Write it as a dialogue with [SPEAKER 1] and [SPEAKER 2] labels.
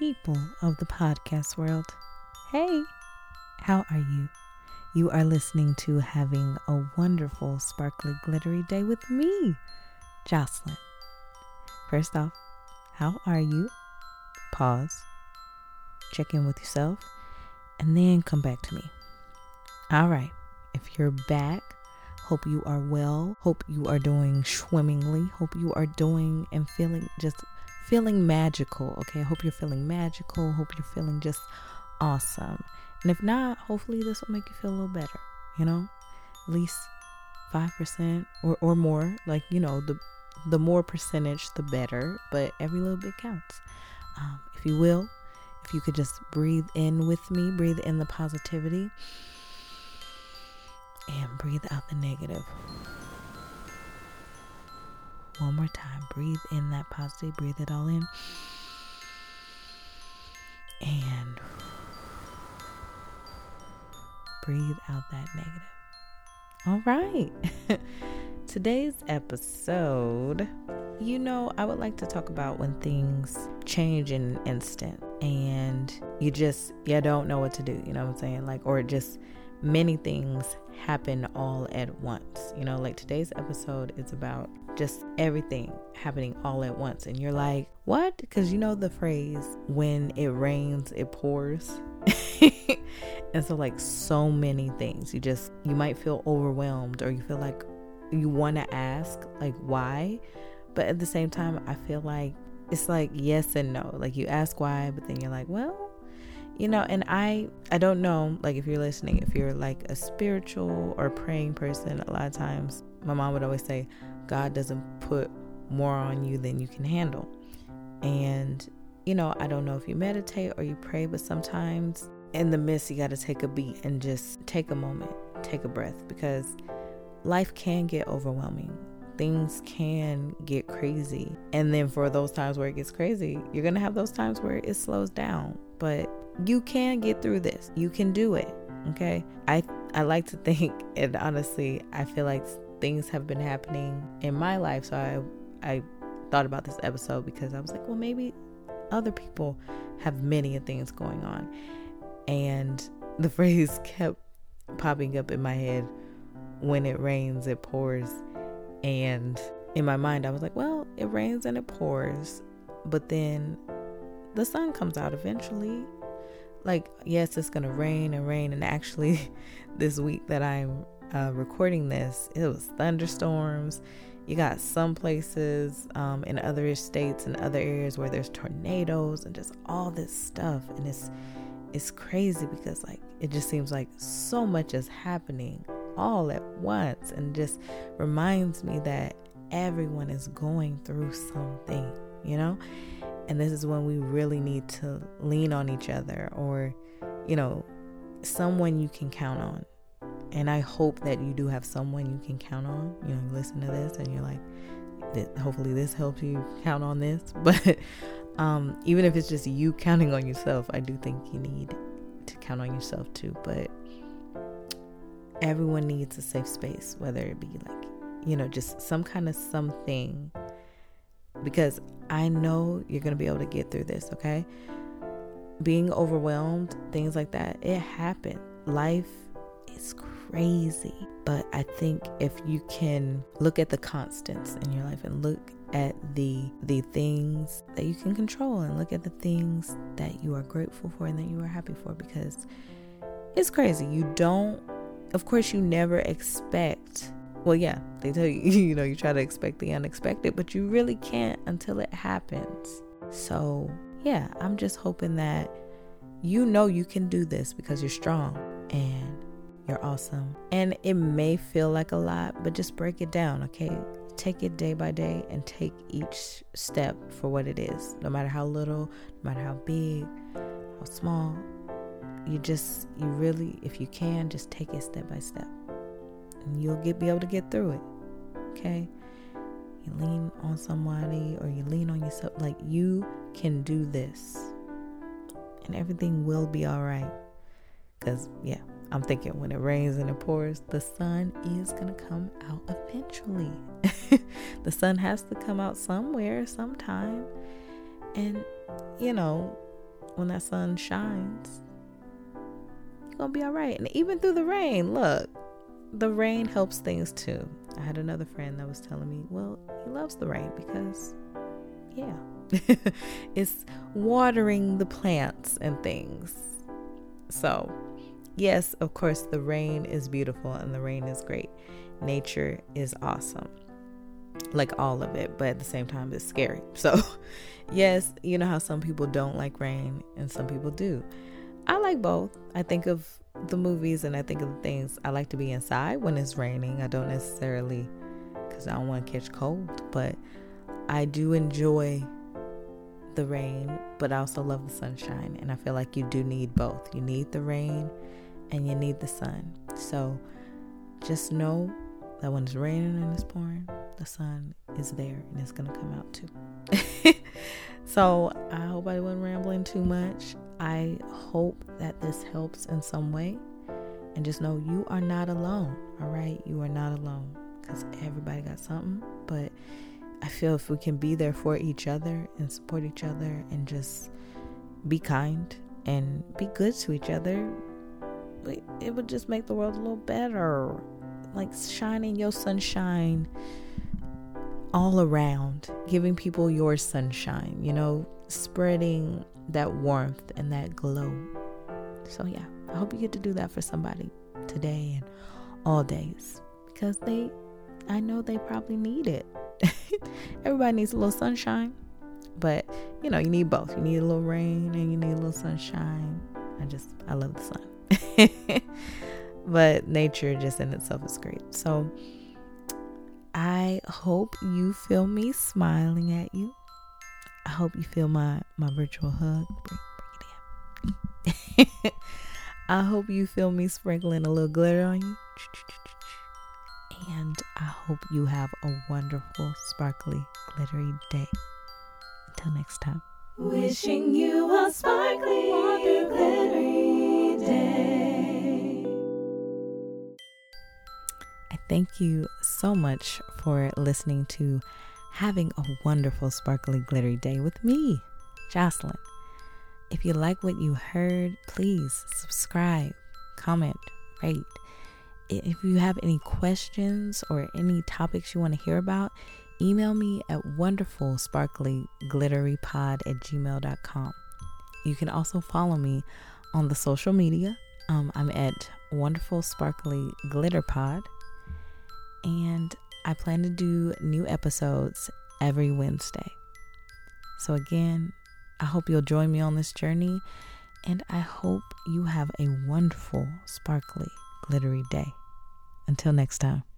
[SPEAKER 1] people of the podcast world. Hey, how are you? You are listening to Having a Wonderful, Sparkly, Glittery Day with me, Jocelyn. First off, how are you? Pause, check in with yourself, and then come back to me. All right, if you're back, hope you are well. Hope you are doing swimmingly. Hope you are doing and feeling just feeling magical. Okay, I hope you're feeling magical. Hope you're feeling just awesome. And if not, hopefully this will make you feel a little better. You know, at least five percent or or more. Like you know, the the more percentage, the better. But every little bit counts. Um, if you will, if you could just breathe in with me, breathe in the positivity, and breathe out the negative. One more time. Breathe in that positive. Breathe it all in. And breathe out that negative. All right. Today's episode, you know, I would like to talk about when things change in an instant and you just you don't know what to do, you know what I'm saying? Like or just many things happen all at once. You know, like today's episode is about just everything happening all at once. And you're like, what? Because you know the phrase, when it rains, it pours. and so, like, so many things. You just, you might feel overwhelmed or you feel like you want to ask, like, why? But at the same time, I feel like it's like yes and no. Like, you ask why, but then you're like, well, you know and i i don't know like if you're listening if you're like a spiritual or praying person a lot of times my mom would always say god doesn't put more on you than you can handle and you know i don't know if you meditate or you pray but sometimes in the midst you got to take a beat and just take a moment take a breath because life can get overwhelming things can get crazy and then for those times where it gets crazy you're gonna have those times where it slows down but you can get through this. You can do it. Okay. I I like to think and honestly I feel like things have been happening in my life. So I I thought about this episode because I was like, well maybe other people have many things going on. And the phrase kept popping up in my head when it rains, it pours. And in my mind, I was like, well, it rains and it pours, but then the sun comes out eventually like yes it's gonna rain and rain and actually this week that i'm uh, recording this it was thunderstorms. You got some places um, in other states and other areas where there's tornadoes and just all this stuff. And it's it's crazy because like it just seems like so much is happening all at once. And just reminds me that everyone is going through something you know? And this is when we really need to lean on each other or, you know, someone you can count on. And I hope that you do have someone you can count on. You know, you listen to this and you're like, hopefully this helps you count on this. But um, even if it's just you counting on yourself, I do think you need to count on yourself too. But everyone needs a safe space, whether it be like, you know, just some kind of something because I know you're going to be able to get through this, okay? Being overwhelmed, things like that, it happens. Life is crazy. But I think if you can look at the constants in your life and look at the the things that you can control and look at the things that you are grateful for and that you are happy for because it's crazy. You don't of course you never expect well, yeah, they tell you, you know, you try to expect the unexpected, but you really can't until it happens. So, yeah, I'm just hoping that you know you can do this because you're strong and you're awesome. And it may feel like a lot, but just break it down, okay? Take it day by day and take each step for what it is, no matter how little, no matter how big, how small. You just, you really, if you can, just take it step by step and you'll get be able to get through it. Okay? You lean on somebody or you lean on yourself like you can do this. And everything will be all right. Cuz yeah, I'm thinking when it rains and it pours, the sun is going to come out eventually. the sun has to come out somewhere, sometime. And, you know, when that sun shines, you're gonna be all right. And even through the rain, look, the rain helps things too. I had another friend that was telling me, well, he loves the rain because, yeah, it's watering the plants and things. So, yes, of course, the rain is beautiful and the rain is great. Nature is awesome. Like all of it, but at the same time, it's scary. So, yes, you know how some people don't like rain and some people do. I like both. I think of the movies and I think of the things I like to be inside when it's raining. I don't necessarily, because I don't want to catch cold, but I do enjoy the rain, but I also love the sunshine. And I feel like you do need both. You need the rain and you need the sun. So just know that when it's raining and it's pouring, the sun is there and it's going to come out too. so I hope I wasn't rambling too much. I hope that this helps in some way. And just know you are not alone. All right? You are not alone because everybody got something. But I feel if we can be there for each other and support each other and just be kind and be good to each other, it would just make the world a little better. Like shining your sunshine all around, giving people your sunshine, you know, spreading that warmth and that glow. So, yeah, I hope you get to do that for somebody today and all days because they, I know they probably need it. Everybody needs a little sunshine, but you know, you need both. You need a little rain and you need a little sunshine. I just, I love the sun. but nature just in itself is great. So I hope you feel me smiling at you. I hope you feel my my virtual hug. Bring, bring it in. I hope you feel me sprinkling a little glitter on you and I hope you have a wonderful, sparkly, glittery day. Until next time.
[SPEAKER 2] Wishing you a sparkly, glittery
[SPEAKER 1] I thank you so much for listening to Having a Wonderful, Sparkly, Glittery Day with me, Jocelyn. If you like what you heard, please subscribe, comment, rate if you have any questions or any topics you want to hear about, email me at wonderfulsparklyglitterypod at gmail.com. You can also follow me on the social media. Um, I'm at Wonderful Sparkly Glitter Pod, and I plan to do new episodes every Wednesday. So, again, I hope you'll join me on this journey, and I hope you have a wonderful, sparkly, glittery day. Until next time.